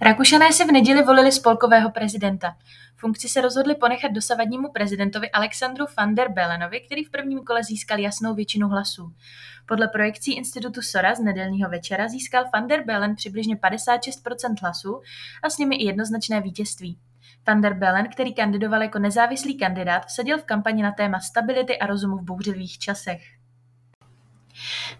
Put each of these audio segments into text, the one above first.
Rakušané si v neděli volili spolkového prezidenta. Funkci se rozhodli ponechat dosavadnímu prezidentovi Alexandru van der Belenovi, který v prvním kole získal jasnou většinu hlasů. Podle projekcí institutu Sora z nedělního večera získal van der Bellen přibližně 56% hlasů a s nimi i jednoznačné vítězství. Van der Bellen, který kandidoval jako nezávislý kandidát, vsadil v kampani na téma stability a rozumu v bouřlivých časech.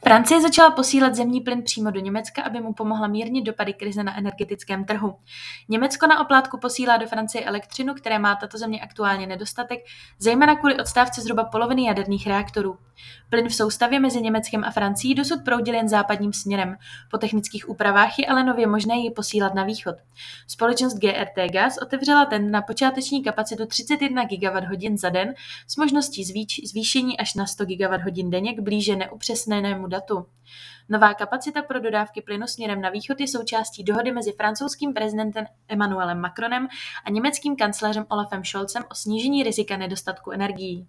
Francie začala posílat zemní plyn přímo do Německa, aby mu pomohla mírnit dopady krize na energetickém trhu. Německo na oplátku posílá do Francie elektřinu, které má tato země aktuálně nedostatek, zejména kvůli odstávce zhruba poloviny jaderných reaktorů. Plyn v soustavě mezi Německem a Francií dosud proudil jen západním směrem. Po technických úpravách je ale nově možné ji posílat na východ. Společnost GRT Gas otevřela ten na počáteční kapacitu 31 GWh za den s možností zvýšení až na 100 GWh denně k blíže neupřesněnému datu. Nová kapacita pro dodávky plynu směrem na východ je součástí dohody mezi francouzským prezidentem Emmanuelem Macronem a německým kancléřem Olafem Scholzem o snížení rizika nedostatku energií.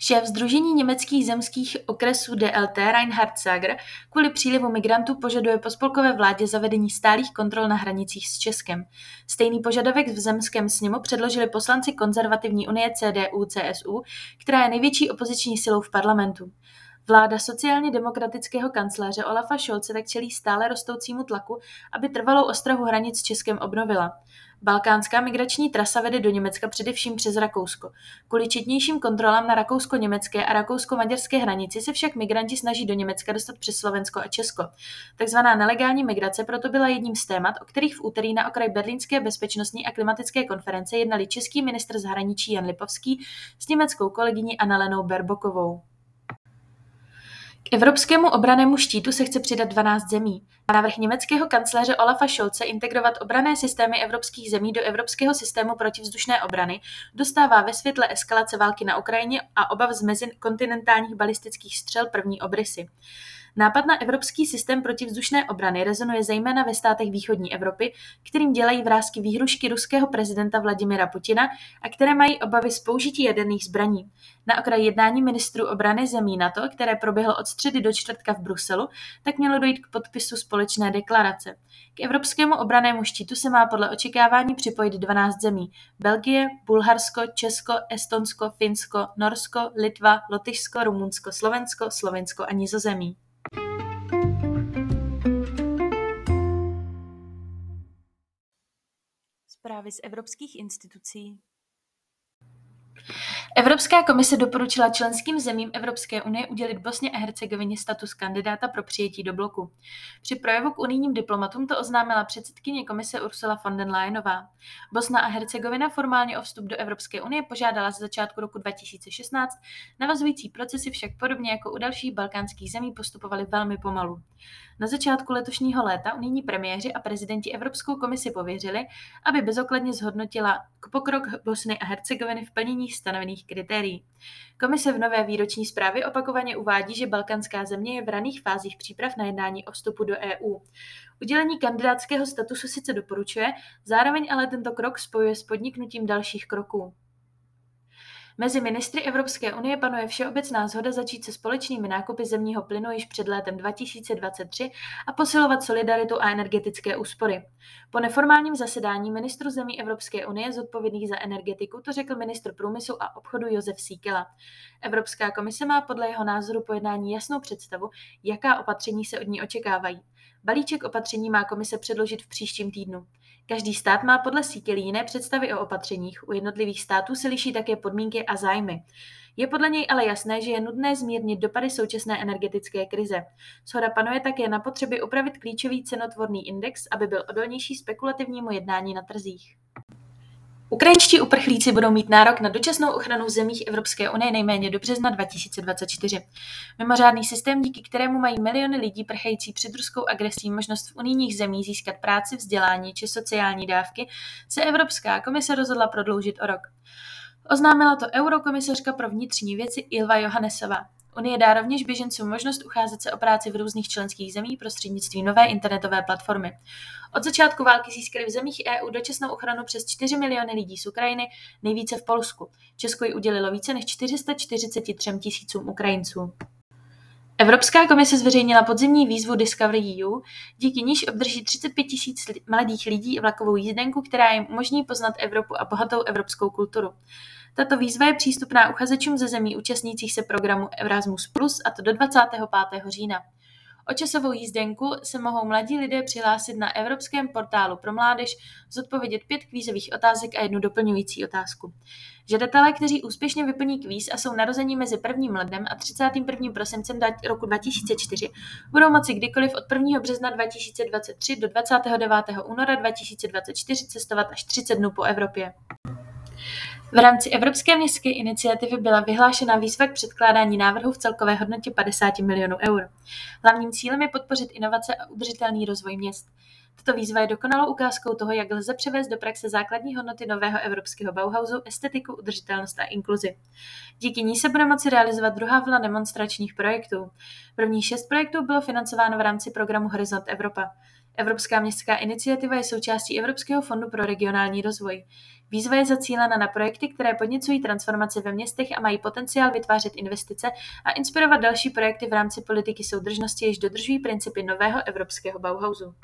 Šéf Združení německých zemských okresů DLT Reinhard Zager kvůli přílivu migrantů požaduje po spolkové vládě zavedení stálých kontrol na hranicích s Českem. Stejný požadavek v zemském sněmu předložili poslanci konzervativní unie CDU-CSU, která je největší opoziční silou v parlamentu. Vláda sociálně demokratického kancléře Olafa Scholze tak čelí stále rostoucímu tlaku, aby trvalou ostrahu hranic s Českem obnovila. Balkánská migrační trasa vede do Německa především přes Rakousko. Kvůli četnějším kontrolám na rakousko-německé a rakousko-maďarské hranici se však migranti snaží do Německa dostat přes Slovensko a Česko. Takzvaná nelegální migrace proto byla jedním z témat, o kterých v úterý na okraj Berlínské bezpečnostní a klimatické konference jednali český ministr zahraničí Jan Lipovský s německou kolegyní Annalenou Berbokovou. K evropskému obranému štítu se chce přidat 12 zemí. Návrh německého kancléře Olafa Scholze integrovat obrané systémy evropských zemí do evropského systému protivzdušné obrany dostává ve světle eskalace války na Ukrajině a obav z mezikontinentálních balistických střel první obrysy. Nápad na evropský systém protivzdušné obrany rezonuje zejména ve státech východní Evropy, kterým dělají vrázky výhrušky ruského prezidenta Vladimira Putina a které mají obavy z použití jaderných zbraní. Na okraj jednání ministrů obrany zemí NATO, které proběhlo od středy do čtvrtka v Bruselu, tak mělo dojít k podpisu společné deklarace. K evropskému obranému štítu se má podle očekávání připojit 12 zemí. Belgie, Bulharsko, Česko, Estonsko, Finsko, Norsko, Litva, Lotyšsko, Rumunsko, Slovensko, Slovensko a Nizozemí. Zprávy z evropských institucí Evropská komise doporučila členským zemím Evropské unie udělit Bosně a Hercegovině status kandidáta pro přijetí do bloku. Při projevu k unijním diplomatům to oznámila předsedkyně komise Ursula von den Leyenová. Bosna a Hercegovina formálně o vstup do Evropské unie požádala z začátku roku 2016, navazující procesy však podobně jako u dalších balkánských zemí postupovaly velmi pomalu. Na začátku letošního léta unijní premiéři a prezidenti Evropskou komisi pověřili, aby bezokladně zhodnotila pokrok Bosny a Hercegoviny v plnění stanovených kritérií. Komise v nové výroční zprávě opakovaně uvádí, že balkanská země je v raných fázích příprav na jednání o vstupu do EU. Udělení kandidátského statusu sice doporučuje, zároveň ale tento krok spojuje s podniknutím dalších kroků. Mezi ministry Evropské unie panuje všeobecná shoda začít se společnými nákupy zemního plynu již před létem 2023 a posilovat solidaritu a energetické úspory. Po neformálním zasedání ministru zemí Evropské unie zodpovědných za energetiku to řekl ministr průmyslu a obchodu Josef Síkela. Evropská komise má podle jeho názoru po jednání jasnou představu, jaká opatření se od ní očekávají. Balíček opatření má komise předložit v příštím týdnu. Každý stát má podle Síkely jiné představy o opatřeních, u jednotlivých států se liší také podmínky a zájmy. Je podle něj ale jasné, že je nutné zmírnit dopady současné energetické krize. Shoda panuje také na potřeby upravit klíčový cenotvorný index, aby byl odolnější spekulativnímu jednání na trzích. Ukrajinští uprchlíci budou mít nárok na dočasnou ochranu v zemích Evropské unie nejméně do března 2024. Mimořádný systém, díky kterému mají miliony lidí prchající před ruskou agresí možnost v unijních zemích získat práci, vzdělání či sociální dávky, se Evropská komise rozhodla prodloužit o rok. Oznámila to eurokomisařka pro vnitřní věci Ilva Johannesová. Unie dá rovněž běžencům možnost ucházet se o práci v různých členských zemích prostřednictvím nové internetové platformy. Od začátku války získali v zemích EU dočasnou ochranu přes 4 miliony lidí z Ukrajiny, nejvíce v Polsku. Česko ji udělilo více než 443 tisícům Ukrajinců. Evropská komise zveřejnila podzimní výzvu Discovery EU, díky níž obdrží 35 tisíc mladých lidí vlakovou jízdenku, která jim umožní poznat Evropu a bohatou evropskou kulturu. Tato výzva je přístupná uchazečům ze zemí účastnících se programu Erasmus+, a to do 25. října. O časovou jízdenku se mohou mladí lidé přihlásit na Evropském portálu pro mládež, zodpovědět pět kvízových otázek a jednu doplňující otázku. Žadatelé, kteří úspěšně vyplní kvíz a jsou narození mezi 1. lednem a 31. prosincem roku 2004, budou moci kdykoliv od 1. března 2023 do 29. února 2024 cestovat až 30 dnů po Evropě. V rámci Evropské městské iniciativy byla vyhlášena výzva k předkládání návrhů v celkové hodnotě 50 milionů eur. Hlavním cílem je podpořit inovace a udržitelný rozvoj měst. Tato výzva je dokonalou ukázkou toho, jak lze převést do praxe základní hodnoty nového evropského Bauhausu, estetiku, udržitelnost a inkluzi. Díky ní se bude moci realizovat druhá vlna demonstračních projektů. První šest projektů bylo financováno v rámci programu Horizont Evropa. Evropská městská iniciativa je součástí Evropského fondu pro regionální rozvoj. Výzva je zacílena na projekty, které podněcují transformaci ve městech a mají potenciál vytvářet investice a inspirovat další projekty v rámci politiky soudržnosti, jež dodržují principy nového evropského Bauhausu.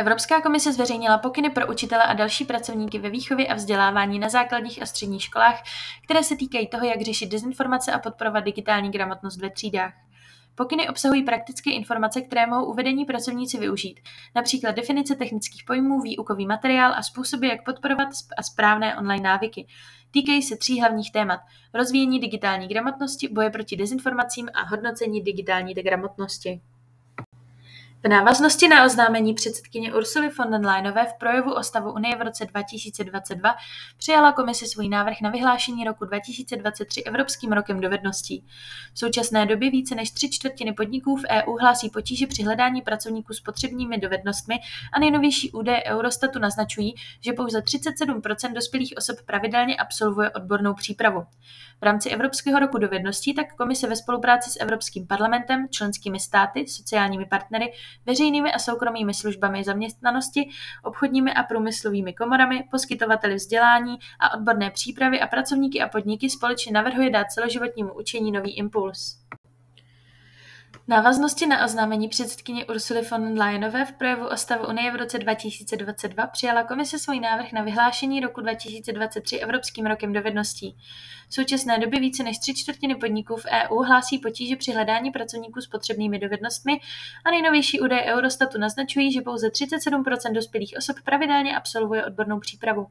Evropská komise zveřejnila pokyny pro učitele a další pracovníky ve výchově a vzdělávání na základních a středních školách, které se týkají toho, jak řešit dezinformace a podporovat digitální gramotnost ve třídách. Pokyny obsahují praktické informace, které mohou uvedení pracovníci využít, například definice technických pojmů, výukový materiál a způsoby, jak podporovat a správné online návyky. Týkají se tří hlavních témat. Rozvíjení digitální gramotnosti, boje proti dezinformacím a hodnocení digitální gramotnosti. V návaznosti na oznámení předsedkyně Ursuly von der Leyenové v projevu o stavu Unie v roce 2022 přijala komise svůj návrh na vyhlášení roku 2023 Evropským rokem dovedností. V současné době více než tři čtvrtiny podniků v EU hlásí potíže při hledání pracovníků s potřebnými dovednostmi a nejnovější údaje Eurostatu naznačují, že pouze 37% dospělých osob pravidelně absolvuje odbornou přípravu. V rámci Evropského roku dovedností tak komise ve spolupráci s Evropským parlamentem, členskými státy, sociálními partnery, veřejnými a soukromými službami zaměstnanosti, obchodními a průmyslovými komorami, poskytovateli vzdělání a odborné přípravy a pracovníky a podniky společně navrhuje dát celoživotnímu učení nový impuls návaznosti na oznámení předsedkyně Ursuly von Leyenové v projevu o stavu Unie v roce 2022 přijala komise svůj návrh na vyhlášení roku 2023 Evropským rokem dovedností. V současné době více než tři čtvrtiny podniků v EU hlásí potíže při hledání pracovníků s potřebnými dovednostmi a nejnovější údaje Eurostatu naznačují, že pouze 37% dospělých osob pravidelně absolvuje odbornou přípravu.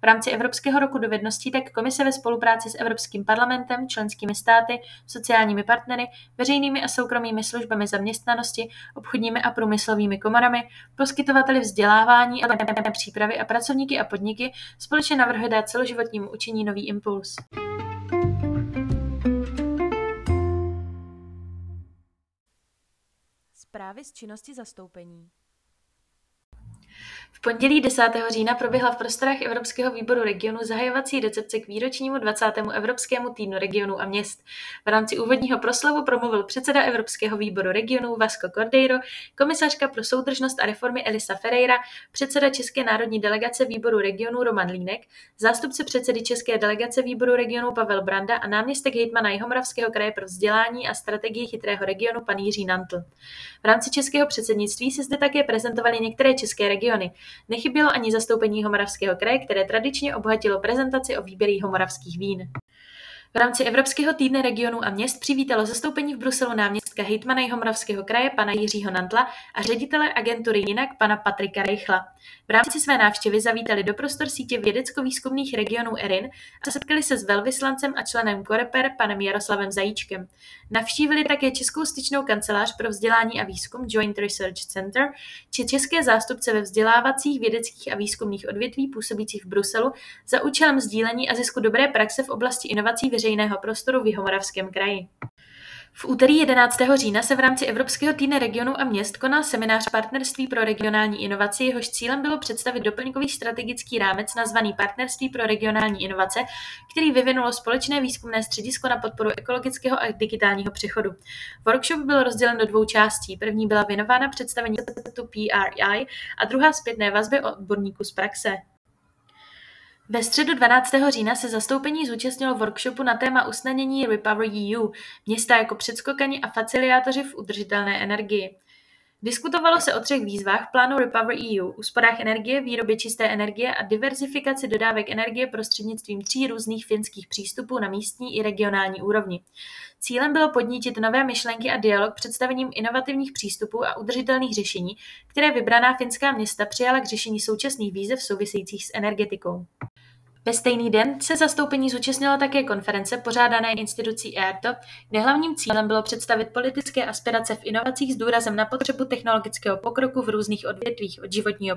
V rámci Evropského roku dovedností tak komise ve spolupráci s Evropským parlamentem, členskými státy, sociálními partnery, veřejnými a soukromými službami zaměstnanosti, obchodními a průmyslovými komorami, poskytovateli vzdělávání a přípravy a pracovníky a podniky společně navrhuje dát celoživotnímu učení nový impuls. Zprávy z činnosti zastoupení. V pondělí 10. října proběhla v prostorách Evropského výboru regionu zahajovací recepce k výročnímu 20. Evropskému týdnu regionu a měst. V rámci úvodního proslovu promluvil předseda Evropského výboru regionu Vasco Cordeiro, komisařka pro soudržnost a reformy Elisa Ferreira, předseda České národní delegace výboru regionu Roman Línek, zástupce předsedy České delegace výboru regionu Pavel Branda a náměstek hejtmana Jihomoravského kraje pro vzdělání a strategii chytrého regionu pan Jiří Nantl. V rámci českého předsednictví se zde také prezentovaly některé české regiony. Nechybělo ani zastoupení Jihomoravského kraje, které tradičně obohatilo prezentaci o výběr jihomoravských vín. V rámci Evropského týdne regionů a měst přivítalo zastoupení v Bruselu náměstka hejtmana Jihomoravského kraje pana Jiřího Nantla a ředitele agentury Jinak pana Patrika Rejchla. V rámci své návštěvy zavítali do prostor sítě vědecko-výzkumných regionů ERIN a setkali se s velvyslancem a členem Koreper panem Jaroslavem Zajíčkem. Navštívili také Českou styčnou kancelář pro vzdělání a výzkum Joint Research Center či české zástupce ve vzdělávacích, vědeckých a výzkumných odvětví působících v Bruselu za účelem sdílení a zisku dobré praxe v oblasti inovací veřejného prostoru v Jihomoravském kraji. V úterý 11. října se v rámci Evropského týdne regionů a měst konal seminář Partnerství pro regionální inovaci, jehož cílem bylo představit doplňkový strategický rámec nazvaný Partnerství pro regionální inovace, který vyvinulo společné výzkumné středisko na podporu ekologického a digitálního přechodu. Workshop byl rozdělen do dvou částí. První byla věnována představení PRI a druhá zpětné vazby od odborníků z praxe. Ve středu 12. října se zastoupení zúčastnilo workshopu na téma usnadnění Repower EU, města jako předskokani a faciliátoři v udržitelné energii. Diskutovalo se o třech výzvách plánu Repower EU, úsporách energie, výrobě čisté energie a diverzifikaci dodávek energie prostřednictvím tří různých finských přístupů na místní i regionální úrovni. Cílem bylo podnítit nové myšlenky a dialog představením inovativních přístupů a udržitelných řešení, které vybraná finská města přijala k řešení současných výzev souvisejících s energetikou. Ve stejný den se zastoupení zúčastnilo také konference pořádané institucí ERTO, kde hlavním cílem bylo představit politické aspirace v inovacích s důrazem na potřebu technologického pokroku v různých odvětvích od životního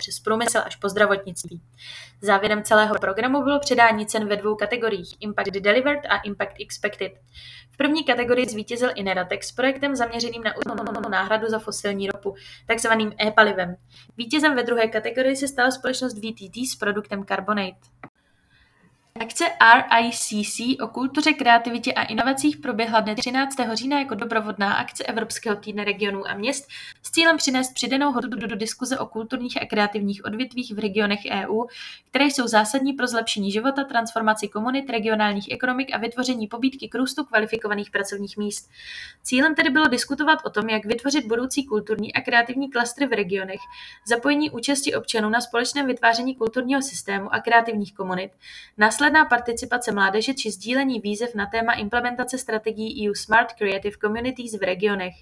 přes průmysl až po zdravotnictví. Závěrem celého programu bylo předání cen ve dvou kategoriích Impact Delivered a Impact Expected. V první kategorii zvítězil Ineratex s projektem zaměřeným na náhradu za fosilní ropu, takzvaným e-palivem. Vítězem ve druhé kategorii se stala společnost VTT s produktem Carbonate. Akce RICC o kultuře, kreativitě a inovacích proběhla dne 13. října jako doprovodná akce Evropského týdne regionů a měst s cílem přinést přidanou hodnotu do diskuze o kulturních a kreativních odvětvích v regionech EU, které jsou zásadní pro zlepšení života, transformaci komunit, regionálních ekonomik a vytvoření pobídky k růstu kvalifikovaných pracovních míst. Cílem tedy bylo diskutovat o tom, jak vytvořit budoucí kulturní a kreativní klastry v regionech, zapojení účasti občanů na společném vytváření kulturního systému a kreativních komunit, Následná participace mládeže či sdílení výzev na téma implementace strategií EU Smart Creative Communities v regionech.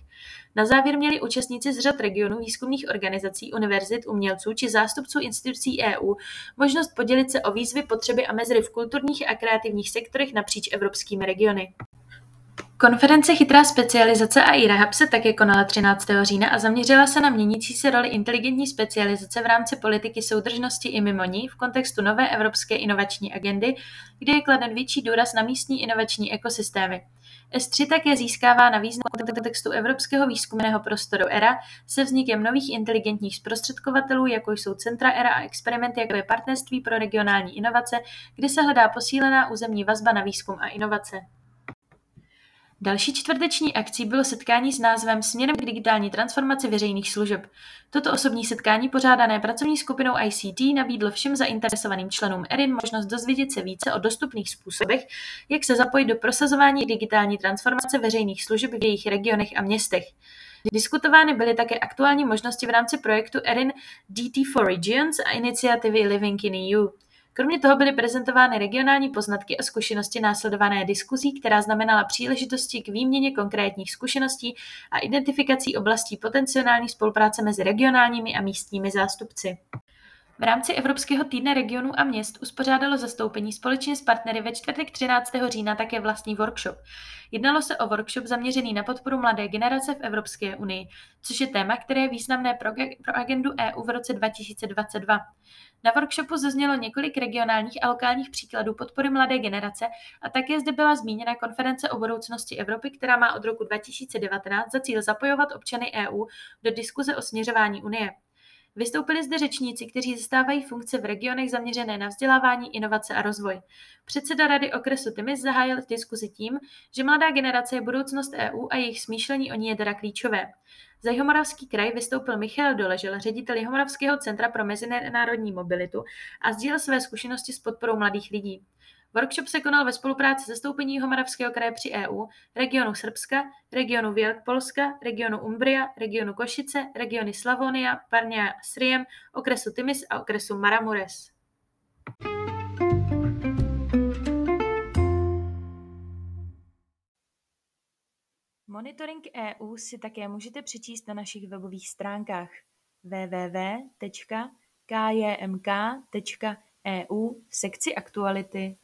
Na závěr měli účastníci z řad regionů, výzkumných organizací, univerzit, umělců či zástupců institucí EU možnost podělit se o výzvy, potřeby a mezery v kulturních a kreativních sektorech napříč evropskými regiony. Konference Chytrá specializace a e-rehab se také konala 13. října a zaměřila se na měnící se roli inteligentní specializace v rámci politiky soudržnosti i mimo ní v kontextu nové evropské inovační agendy, kde je kladen větší důraz na místní inovační ekosystémy. S3 také získává na významu kontextu evropského výzkumného prostoru ERA se vznikem nových inteligentních zprostředkovatelů, jako jsou Centra ERA a experimenty, jako je Partnerství pro regionální inovace, kde se hledá posílená územní vazba na výzkum a inovace. Další čtvrteční akcí bylo setkání s názvem Směrem k digitální transformaci veřejných služeb. Toto osobní setkání pořádané pracovní skupinou ICT nabídlo všem zainteresovaným členům ERIN možnost dozvědět se více o dostupných způsobech, jak se zapojit do prosazování digitální transformace veřejných služeb v jejich regionech a městech. Diskutovány byly také aktuální možnosti v rámci projektu ERIN DT for Regions a iniciativy Living in EU. Kromě toho byly prezentovány regionální poznatky a zkušenosti následované diskuzí, která znamenala příležitosti k výměně konkrétních zkušeností a identifikací oblastí potenciální spolupráce mezi regionálními a místními zástupci. V rámci Evropského týdne regionů a měst uspořádalo zastoupení společně s partnery ve čtvrtek 13. října také vlastní workshop. Jednalo se o workshop zaměřený na podporu mladé generace v Evropské unii, což je téma, které je významné pro, pro agendu EU v roce 2022. Na workshopu zaznělo několik regionálních a lokálních příkladů podpory mladé generace a také zde byla zmíněna konference o budoucnosti Evropy, která má od roku 2019 za cíl zapojovat občany EU do diskuze o směřování Unie. Vystoupili zde řečníci, kteří zastávají funkce v regionech zaměřené na vzdělávání, inovace a rozvoj. Předseda rady okresu Timis zahájil diskuzi tím, že mladá generace je budoucnost EU a jejich smýšlení o ní je teda klíčové. Za Jihomoravský kraj vystoupil Michal Doležel, ředitel Jihomoravského centra pro mezinárodní mobilitu a sdílel své zkušenosti s podporou mladých lidí. Workshop se konal ve spolupráci se stoupení Jihomoravského kraje při EU, regionu Srbska, regionu Polska, regionu Umbria, regionu Košice, regiony Slavonia, Parnia a Sriem, okresu Timis a okresu Maramures. Monitoring EU si také můžete přečíst na našich webových stránkách www.kjmk.eu v sekci aktuality